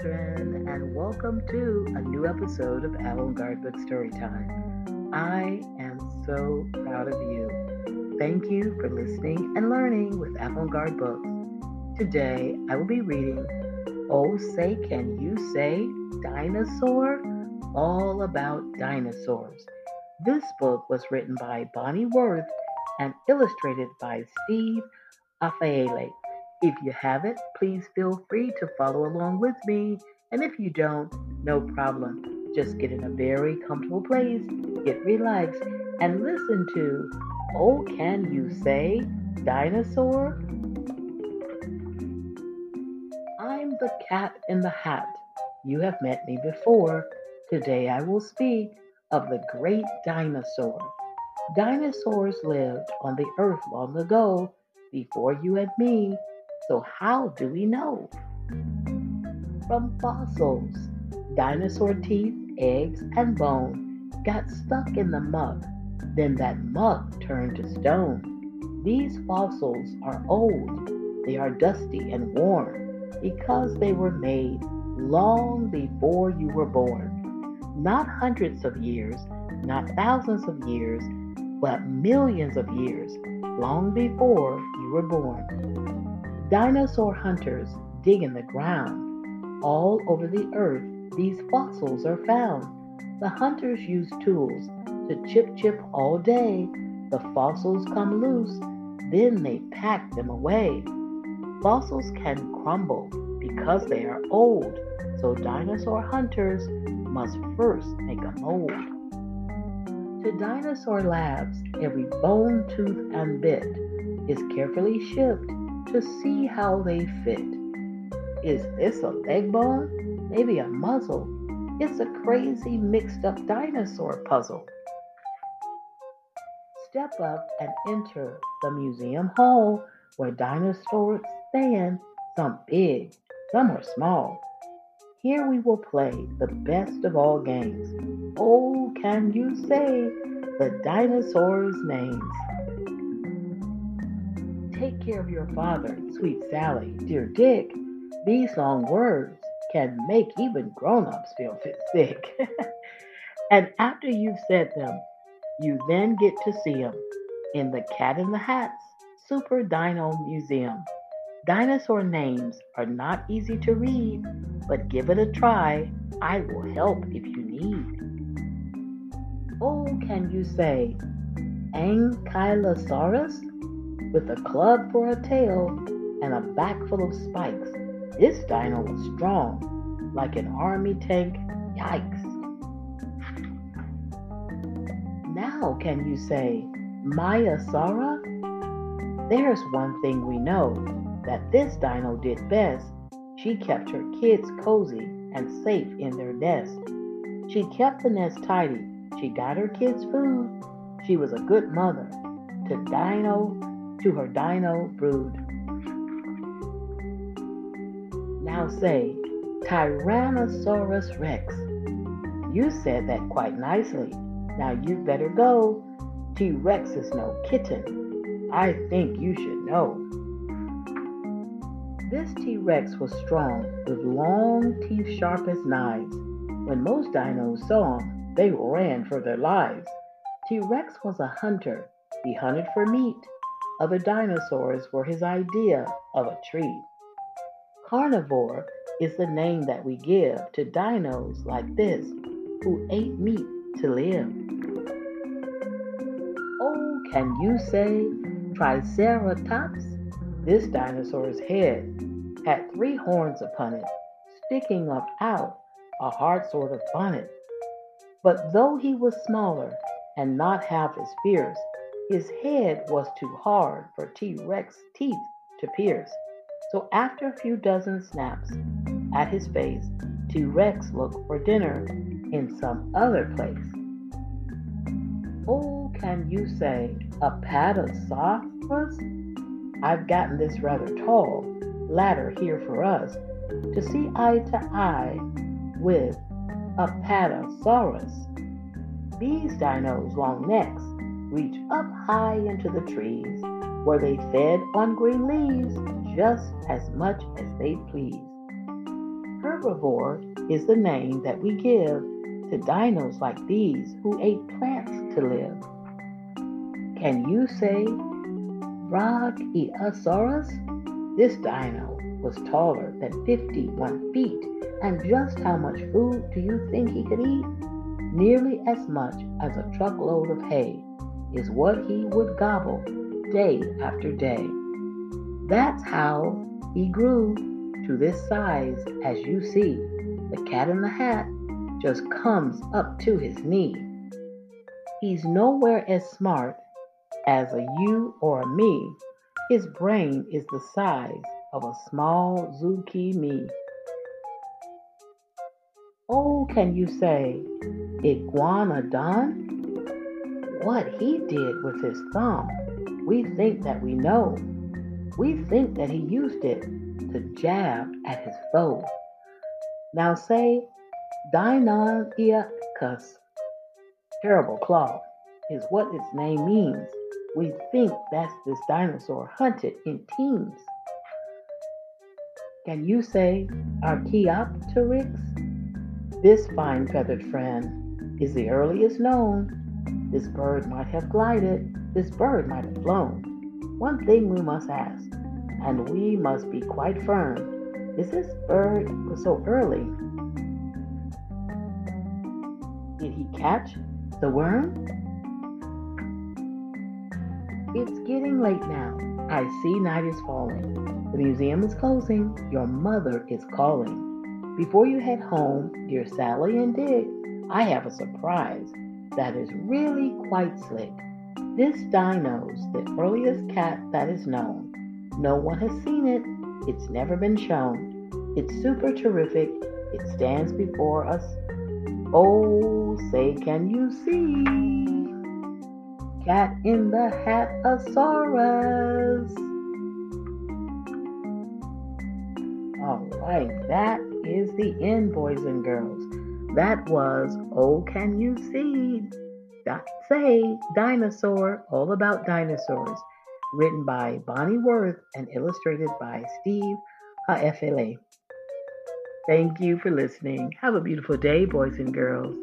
children, and welcome to a new episode of Avant Garde Book Storytime. I am so proud of you. Thank you for listening and learning with Avant Garde Books. Today, I will be reading Oh Say Can You Say Dinosaur? All About Dinosaurs. This book was written by Bonnie Worth and illustrated by Steve Haefele. If you have it, please feel free to follow along with me. And if you don't, no problem. Just get in a very comfortable place, get relaxed, and listen to Oh, Can You Say Dinosaur? I'm the cat in the hat. You have met me before. Today I will speak of the great dinosaur. Dinosaurs lived on the earth long ago, before you and me. So, how do we know? From fossils, dinosaur teeth, eggs, and bone got stuck in the muck. Then that muck turned to stone. These fossils are old. They are dusty and worn because they were made long before you were born. Not hundreds of years, not thousands of years, but millions of years, long before you were born. Dinosaur hunters dig in the ground. All over the earth, these fossils are found. The hunters use tools to chip chip all day. The fossils come loose, then they pack them away. Fossils can crumble because they are old, so dinosaur hunters must first make a mold. To dinosaur labs, every bone, tooth, and bit is carefully shipped to see how they fit. Is this a leg bone? Maybe a muzzle? It's a crazy mixed up dinosaur puzzle. Step up and enter the museum hall where dinosaurs stand, some big, some are small. Here we will play the best of all games. Oh, can you say the dinosaurs' names? Take care of your father, sweet Sally, dear Dick. These long words can make even grown ups feel sick. and after you've said them, you then get to see them in the Cat in the Hats Super Dino Museum. Dinosaur names are not easy to read, but give it a try. I will help if you need. Oh, can you say Ankylosaurus? With a club for a tail and a back full of spikes. This dino was strong, like an army tank. Yikes. Now, can you say Maiasaura? There's one thing we know that this dino did best. She kept her kids cozy and safe in their nest. She kept the nest tidy. She got her kids food. She was a good mother to Dino to her dino brood. Now say, Tyrannosaurus Rex. You said that quite nicely. Now you better go. T Rex is no kitten. I think you should know. This T Rex was strong, with long teeth sharp as knives. When most dinos saw him, they ran for their lives. T Rex was a hunter. He hunted for meat. Other dinosaurs were his idea of a treat. Carnivore is the name that we give to dinos like this who ate meat to live. Oh, can you say Triceratops? This dinosaur's head had three horns upon it, sticking up out a hard sort of bonnet. But though he was smaller and not half as fierce, his head was too hard for T Rex teeth to pierce. So after a few dozen snaps at his face, T Rex looked for dinner in some other place. Oh, can you say a Apatosaurus? I've gotten this rather tall ladder here for us to see eye to eye with a Apatosaurus. These dinos' long necks reach up high into the trees, where they fed on green leaves just as much as they pleased. herbivore is the name that we give to dinos like these who ate plants to live. Can you say Brachiosaurus? This dino was taller than 51 feet, and just how much food do you think he could eat? Nearly as much as a truckload of hay is what he would gobble day after day. That's how he grew to this size as you see. The cat in the hat just comes up to his knee. He's nowhere as smart as a you or a me. His brain is the size of a small zucchini. Oh, can you say iguanodon? What he did with his thumb, we think that we know. We think that he used it to jab at his foe. Now say Deinonychus, terrible claw, is what its name means. We think that's this dinosaur hunted in teams. Can you say Archaeopteryx? This fine feathered friend is the earliest known. This bird might have glided, this bird might have flown. One thing we must ask, and we must be quite firm is this bird so early? Did he catch the worm? It's getting late now. I see night is falling. The museum is closing. Your mother is calling. Before you head home, dear Sally and Dick, I have a surprise that is really quite slick. This dino's the earliest cat that is known. No one has seen it. It's never been shown. It's super terrific. It stands before us. Oh, say, can you see? Cat in the Hat Asaurus. All right, that is the end, boys and girls. That was Oh Can You See? Say Dinosaur, all about dinosaurs, written by Bonnie Worth and illustrated by Steve Haefele. Thank you for listening. Have a beautiful day, boys and girls.